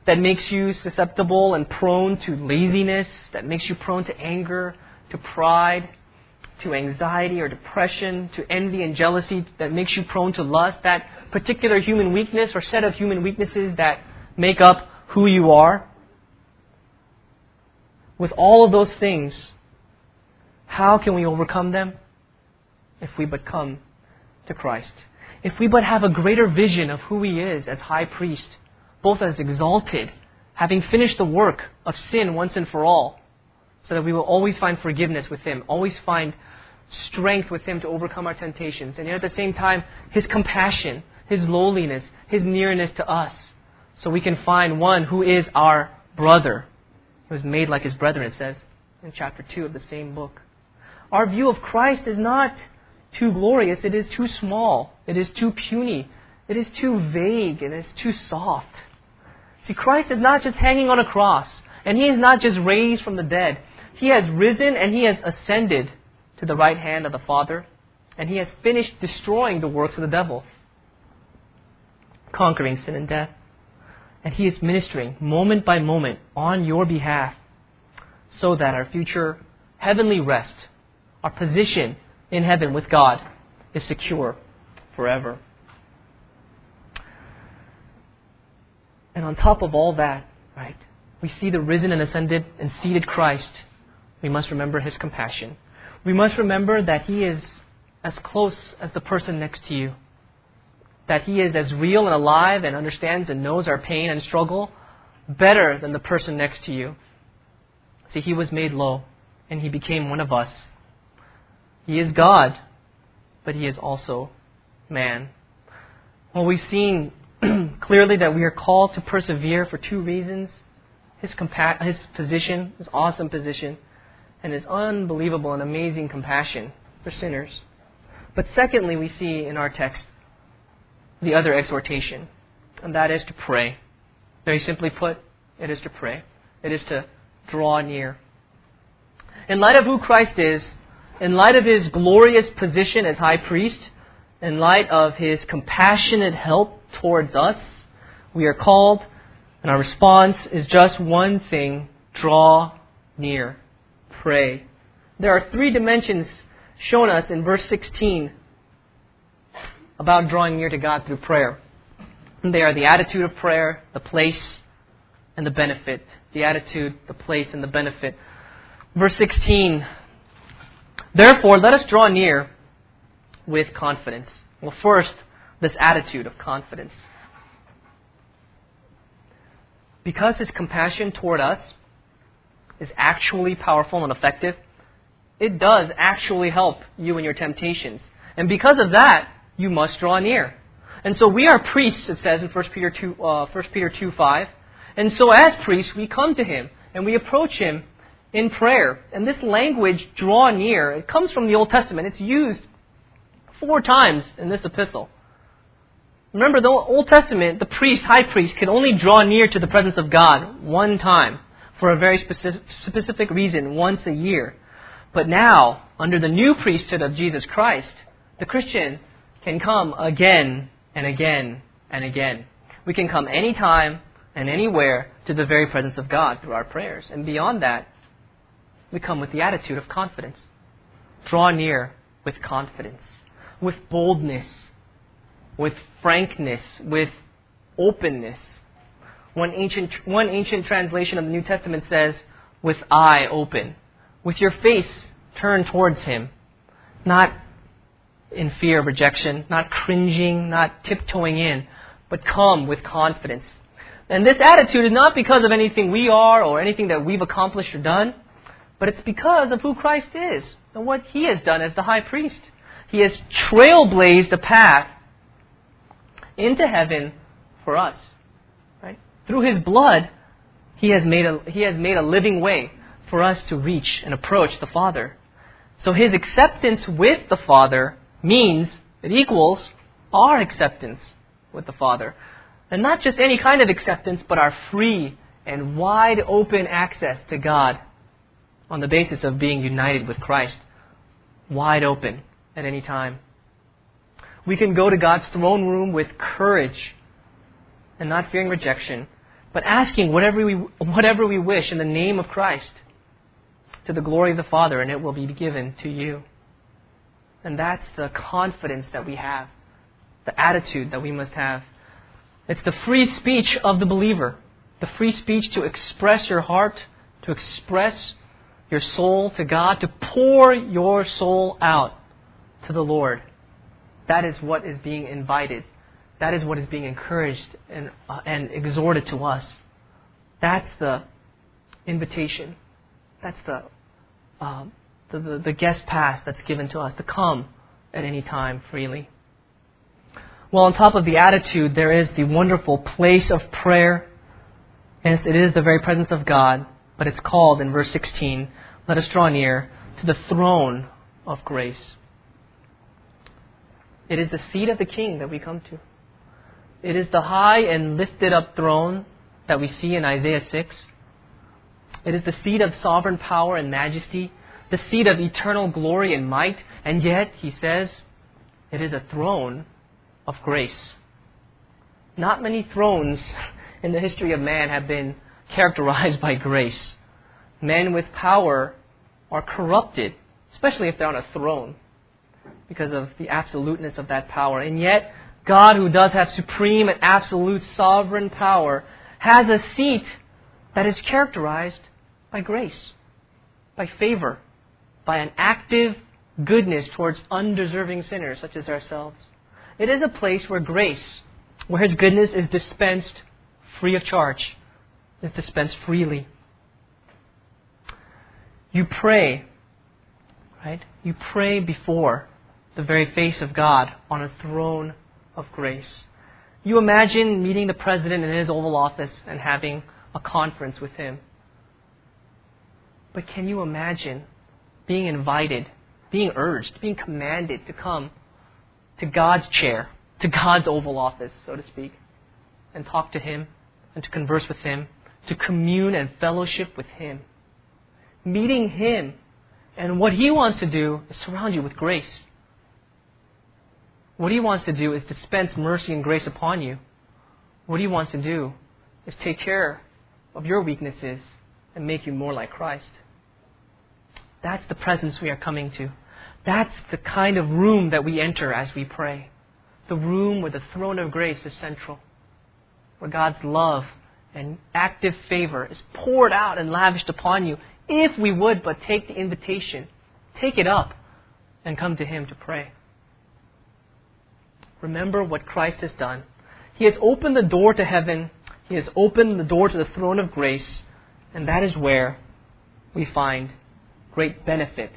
that makes you susceptible and prone to laziness, that makes you prone to anger, to pride, to anxiety or depression, to envy and jealousy, that makes you prone to lust, that particular human weakness or set of human weaknesses that make up who you are. With all of those things, how can we overcome them? If we but come to Christ. If we but have a greater vision of who He is as high priest, both as exalted, having finished the work of sin once and for all, so that we will always find forgiveness with Him, always find strength with Him to overcome our temptations, and yet at the same time, His compassion, His lowliness, His nearness to us, so we can find one who is our brother, who is made like His brethren, it says in chapter 2 of the same book. Our view of Christ is not too glorious, it is too small, it is too puny, it is too vague, it is too soft. See, Christ is not just hanging on a cross, and He is not just raised from the dead. He has risen and He has ascended to the right hand of the Father, and He has finished destroying the works of the devil, conquering sin and death. And He is ministering moment by moment on your behalf so that our future heavenly rest, our position in heaven with God, is secure forever. And on top of all that, right, we see the risen and ascended and seated Christ. We must remember his compassion. We must remember that he is as close as the person next to you. that He is as real and alive and understands and knows our pain and struggle better than the person next to you. See, He was made low and He became one of us. He is God, but He is also man. Well, we've seen clearly that we are called to persevere for two reasons his, compa- his position, his awesome position, and his unbelievable and amazing compassion for sinners. But secondly, we see in our text the other exhortation, and that is to pray. Very simply put, it is to pray. It is to draw near. In light of who Christ is, in light of his glorious position as high priest, in light of his compassionate help towards us, we are called, and our response is just one thing draw near. Pray. There are three dimensions shown us in verse 16 about drawing near to God through prayer. They are the attitude of prayer, the place, and the benefit. The attitude, the place, and the benefit. Verse 16 Therefore, let us draw near with confidence. Well, first, this attitude of confidence. Because his compassion toward us is actually powerful and effective, it does actually help you in your temptations. And because of that, you must draw near. And so we are priests, it says in 1 Peter 2, uh, 1 Peter 2 5. And so as priests, we come to him and we approach him in prayer. And this language, draw near, it comes from the Old Testament. It's used four times in this epistle. Remember, the Old Testament, the priest, high priest, can only draw near to the presence of God one time for a very specific, specific reason, once a year. But now, under the new priesthood of Jesus Christ, the Christian can come again and again and again. We can come anytime and anywhere to the very presence of God through our prayers. And beyond that, we come with the attitude of confidence. Draw near with confidence, with boldness, with frankness, with openness. One ancient, one ancient translation of the New Testament says, with eye open, with your face turned towards Him, not in fear of rejection, not cringing, not tiptoeing in, but come with confidence. And this attitude is not because of anything we are or anything that we've accomplished or done, but it's because of who Christ is and what He has done as the high priest. He has trailblazed a path into heaven for us. Through His blood, He has made a, he has made a living way for us to reach and approach the Father. So His acceptance with the Father means it equals our acceptance with the Father. And not just any kind of acceptance, but our free and wide open access to God on the basis of being united with Christ. Wide open at any time. We can go to God's throne room with courage and not fearing rejection, but asking whatever we, whatever we wish in the name of Christ to the glory of the Father, and it will be given to you. And that's the confidence that we have, the attitude that we must have. It's the free speech of the believer, the free speech to express your heart, to express your soul to God, to pour your soul out to the Lord. That is what is being invited. That is what is being encouraged and, uh, and exhorted to us. That's the invitation. That's the um, the, the, the guest pass that's given to us to come at any time freely. Well, on top of the attitude, there is the wonderful place of prayer. Yes, it is the very presence of God, but it's called in verse 16, let us draw near to the throne of grace. It is the seat of the king that we come to. It is the high and lifted up throne that we see in Isaiah 6. It is the seat of sovereign power and majesty the seat of eternal glory and might, and yet, he says, it is a throne of grace. Not many thrones in the history of man have been characterized by grace. Men with power are corrupted, especially if they're on a throne, because of the absoluteness of that power. And yet, God, who does have supreme and absolute sovereign power, has a seat that is characterized by grace, by favor, by an active goodness towards undeserving sinners such as ourselves. It is a place where grace, where His goodness is dispensed free of charge, is dispensed freely. You pray, right? You pray before the very face of God on a throne of grace. You imagine meeting the president in his Oval Office and having a conference with him. But can you imagine being invited, being urged, being commanded to come to God's chair, to God's Oval Office, so to speak, and talk to Him, and to converse with Him, to commune and fellowship with Him? Meeting Him, and what He wants to do is surround you with grace. What He wants to do is dispense mercy and grace upon you. What He wants to do is take care of your weaknesses and make you more like Christ. That's the presence we are coming to. That's the kind of room that we enter as we pray. The room where the throne of grace is central, where God's love and active favor is poured out and lavished upon you if we would but take the invitation, take it up, and come to Him to pray. Remember what Christ has done. He has opened the door to heaven, He has opened the door to the throne of grace, and that is where we find great benefit.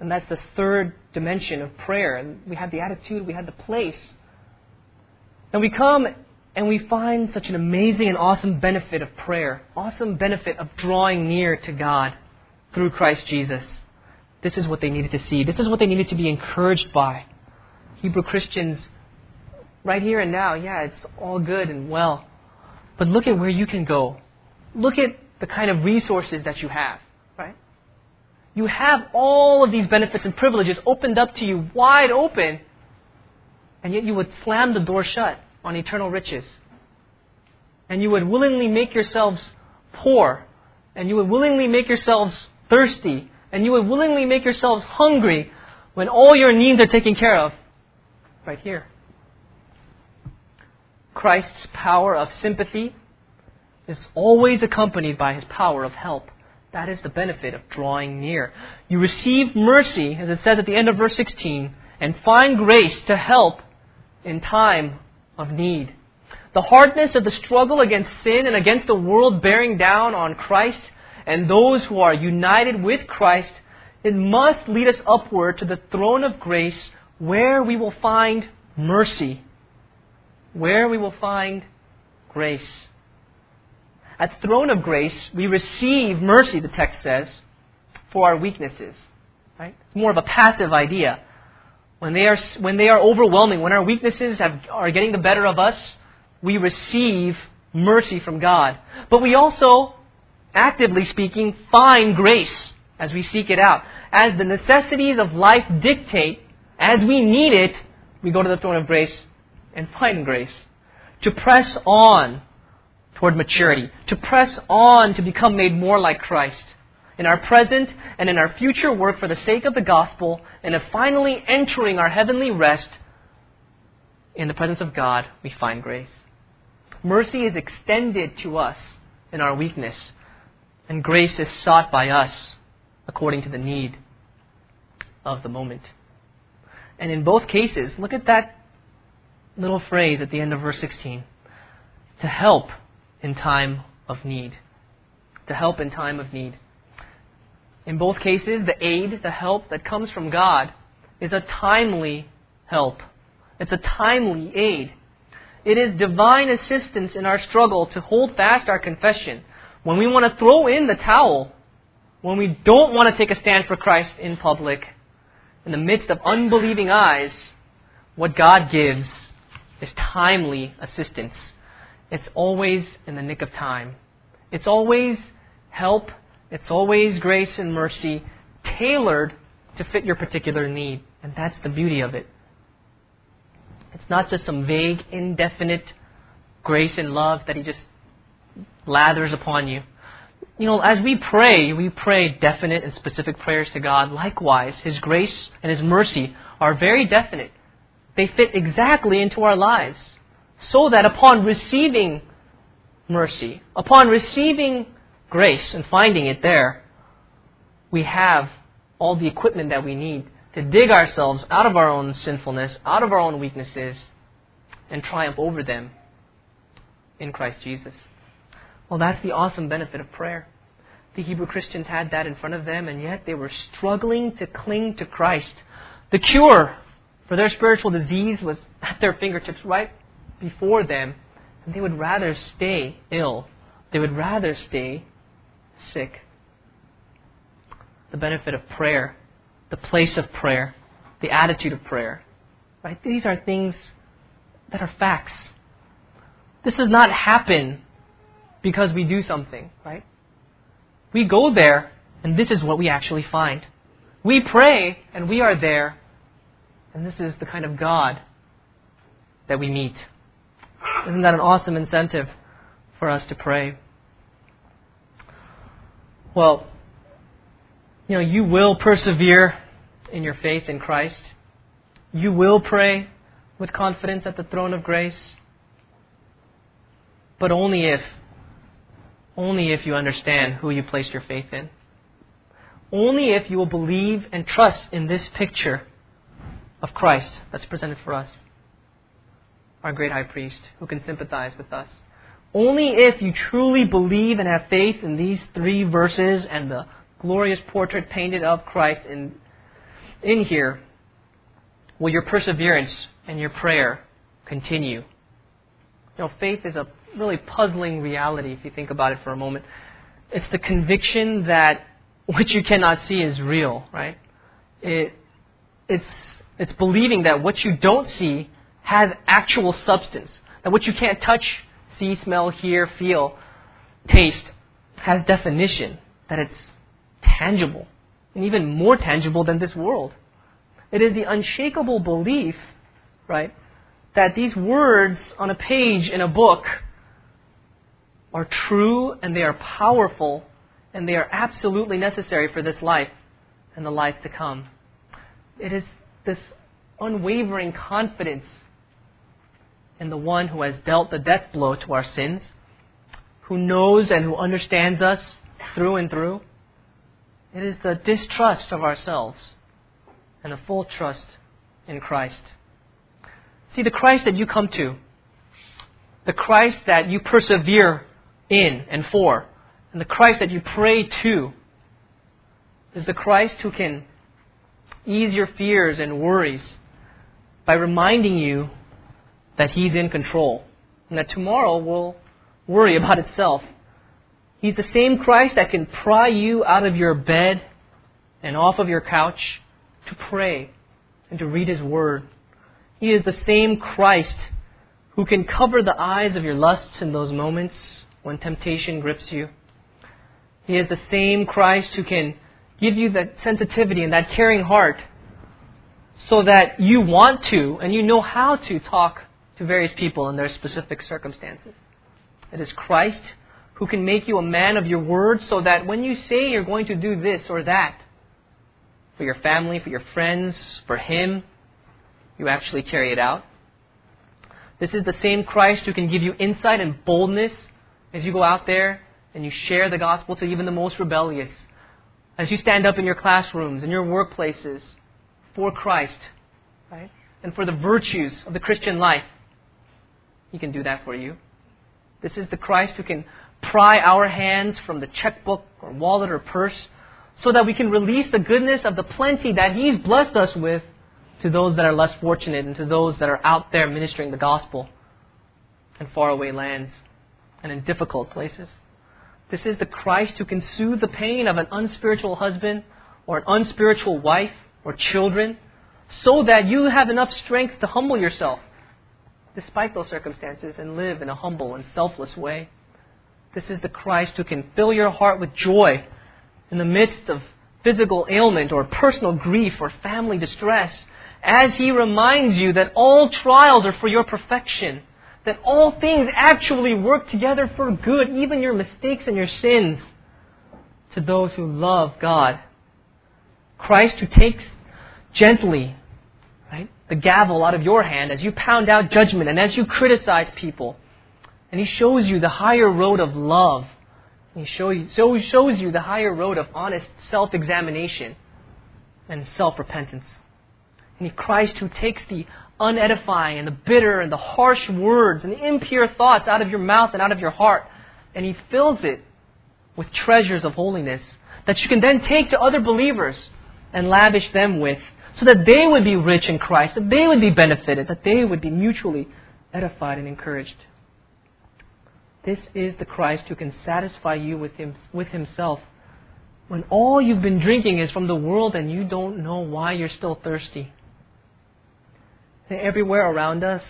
And that's the third dimension of prayer. And we had the attitude, we had the place. And we come and we find such an amazing and awesome benefit of prayer, awesome benefit of drawing near to God through Christ Jesus. This is what they needed to see. This is what they needed to be encouraged by. Hebrew Christians, right here and now, yeah, it's all good and well. But look at where you can go. Look at the kind of resources that you have, right? You have all of these benefits and privileges opened up to you wide open, and yet you would slam the door shut on eternal riches. And you would willingly make yourselves poor, and you would willingly make yourselves thirsty, and you would willingly make yourselves hungry when all your needs are taken care of right here. Christ's power of sympathy is always accompanied by his power of help. That is the benefit of drawing near. You receive mercy, as it says at the end of verse 16, and find grace to help in time of need. The hardness of the struggle against sin and against the world bearing down on Christ and those who are united with Christ, it must lead us upward to the throne of grace where we will find mercy, where we will find grace. At the throne of grace, we receive mercy, the text says, for our weaknesses. Right? It's more of a passive idea. When they are, when they are overwhelming, when our weaknesses have, are getting the better of us, we receive mercy from God. But we also, actively speaking, find grace as we seek it out. As the necessities of life dictate, as we need it, we go to the throne of grace and find grace. To press on toward maturity, to press on to become made more like Christ in our present and in our future work for the sake of the gospel, and of finally entering our heavenly rest in the presence of God, we find grace. Mercy is extended to us in our weakness, and grace is sought by us according to the need of the moment. And in both cases, look at that little phrase at the end of verse 16 to help in time of need. To help in time of need. In both cases, the aid, the help that comes from God is a timely help. It's a timely aid. It is divine assistance in our struggle to hold fast our confession. When we want to throw in the towel, when we don't want to take a stand for Christ in public, in the midst of unbelieving eyes, what God gives is timely assistance it's always in the nick of time. It's always help. It's always grace and mercy tailored to fit your particular need. And that's the beauty of it. It's not just some vague, indefinite grace and love that He just lathers upon you. You know, as we pray, we pray definite and specific prayers to God. Likewise, His grace and His mercy are very definite. They fit exactly into our lives so that upon receiving mercy, upon receiving grace and finding it there, we have all the equipment that we need to dig ourselves out of our own sinfulness, out of our own weaknesses, and triumph over them in Christ Jesus. Well, that's the awesome benefit of prayer. The Hebrew Christians had that in front of them, and yet they were struggling to cling to Christ. The cure for their spiritual disease was at their fingertips right before them, and they would rather stay ill. They would rather stay sick. The benefit of prayer, the place of prayer, the attitude of prayer. Right? These are things that are facts. This does not happen because we do something, right? We go there, and this is what we actually find. We pray, and we are there, and this is the kind of God that we meet. Isn't that an awesome incentive for us to pray? Well, you know, you will persevere in your faith in Christ. You will pray with confidence at the throne of grace. But only if, only if you understand who you placed your faith in. Only if you will believe and trust in this picture of Christ that's presented for us, our great high priest who can sympathize with us. Only if you truly believe and have faith in these three verses and the glorious portrait painted of Christ in, in here will your perseverance and your prayer continue. You know, faith is a really puzzling reality if you think about it for a moment. It's the conviction that what you cannot see is real, right? It, it's, it's believing that what you don't see has actual substance. That what you can't touch, see, smell, hear, feel, taste has definition. That it's tangible. And even more tangible than this world. It is the unshakable belief, right, that these words on a page in a book are true and they are powerful and they are absolutely necessary for this life and the life to come. It is this unwavering confidence in the one who has dealt the death blow to our sins, who knows and who understands us through and through. It is the distrust of ourselves and the full trust in Christ. See, the Christ that you come to, the Christ that you persevere in and for, and the Christ that you pray to, is the Christ who can ease your fears and worries by reminding you that He's in control and that tomorrow will worry about itself. He's the same Christ that can pry you out of your bed and off of your couch to pray and to read His Word. He is the same Christ who can cover the eyes of your lusts in those moments when temptation grips you. He is the same Christ who can give you that sensitivity and that caring heart so that you want to and you know how to talk to various people in their specific circumstances. It is Christ who can make you a man of your word so that when you say you're going to do this or that, for your family, for your friends, for Him, you actually carry it out. This is the same Christ who can give you insight and boldness as you go out there and you share the gospel to even the most rebellious. As you stand up in your classrooms, in your workplaces, for Christ, right? And for the virtues of the Christian life. He can do that for you. This is the Christ who can pry our hands from the checkbook or wallet or purse so that we can release the goodness of the plenty that He's blessed us with to those that are less fortunate and to those that are out there ministering the gospel in faraway lands and in difficult places. This is the Christ who can soothe the pain of an unspiritual husband or an unspiritual wife or children so that you have enough strength to humble yourself despite those circumstances and live in a humble and selfless way. This is the Christ who can fill your heart with joy in the midst of physical ailment or personal grief or family distress as he reminds you that all trials are for your perfection, that all things actually work together for good, even your mistakes and your sins, to those who love God. Christ who takes gently right, the gavel out of your hand as you pound out judgment and as you criticize people. And he shows you the higher road of love. He shows you the higher road of honest self examination and self repentance. And he Christ who takes the unedifying and the bitter and the harsh words and the impure thoughts out of your mouth and out of your heart, and He fills it with treasures of holiness that you can then take to other believers and lavish them with so that they would be rich in Christ, that they would be benefited, that they would be mutually edified and encouraged. This is the Christ who can satisfy you with, him, with Himself when all you've been drinking is from the world and you don't know why you're still thirsty. And everywhere around us,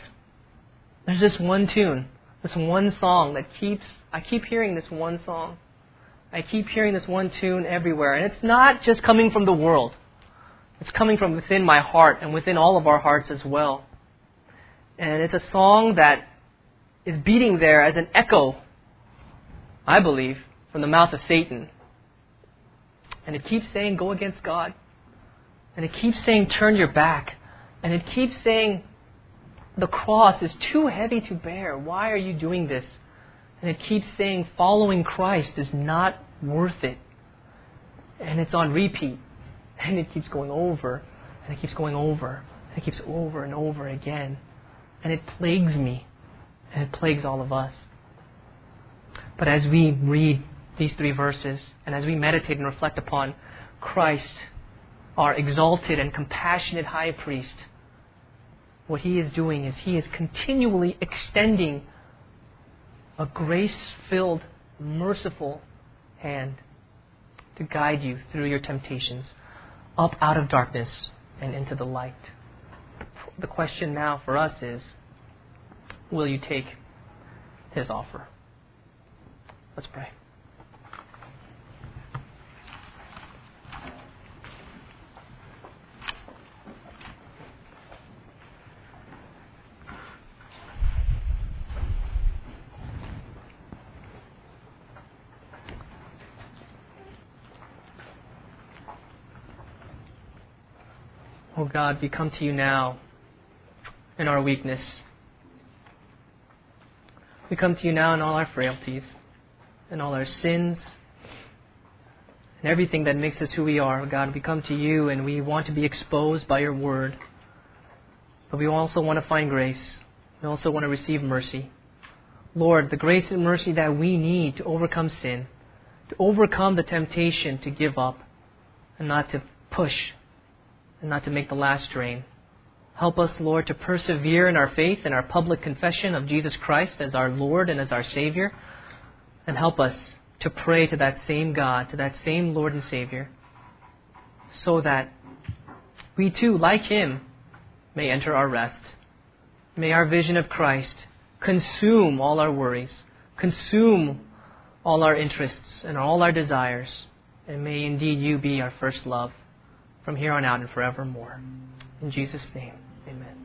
there's this one tune, this one song that keeps, I keep hearing this one song. I keep hearing this one tune everywhere. And it's not just coming from the world, it's coming from within my heart and within all of our hearts as well. And it's a song that is beating there as an echo, I believe, from the mouth of Satan. And it keeps saying, go against God. And it keeps saying, turn your back. And it keeps saying, the cross is too heavy to bear. Why are you doing this? And it keeps saying, following Christ is not worth it. And it's on repeat. And it keeps going over. And it keeps going over. And it keeps over and over again. And it plagues me. And it plagues all of us. But as we read these three verses, and as we meditate and reflect upon Christ, our exalted and compassionate high priest, what he is doing is he is continually extending a grace filled, merciful hand to guide you through your temptations up out of darkness and into the light. The question now for us is will you take his offer? Let's pray. Oh God, we come to you now in our weakness. We come to you now in all our frailties, in all our sins, and everything that makes us who we are. God, we come to you and we want to be exposed by your word. But we also want to find grace. We also want to receive mercy. Lord, the grace and mercy that we need to overcome sin, to overcome the temptation to give up and not to push and not to make the last drain. Help us, Lord, to persevere in our faith and our public confession of Jesus Christ as our Lord and as our Savior. And help us to pray to that same God, to that same Lord and Savior, so that we too, like Him, may enter our rest. May our vision of Christ consume all our worries, consume all our interests and all our desires, and may indeed you be our first love from here on out and forevermore. In Jesus' name, amen.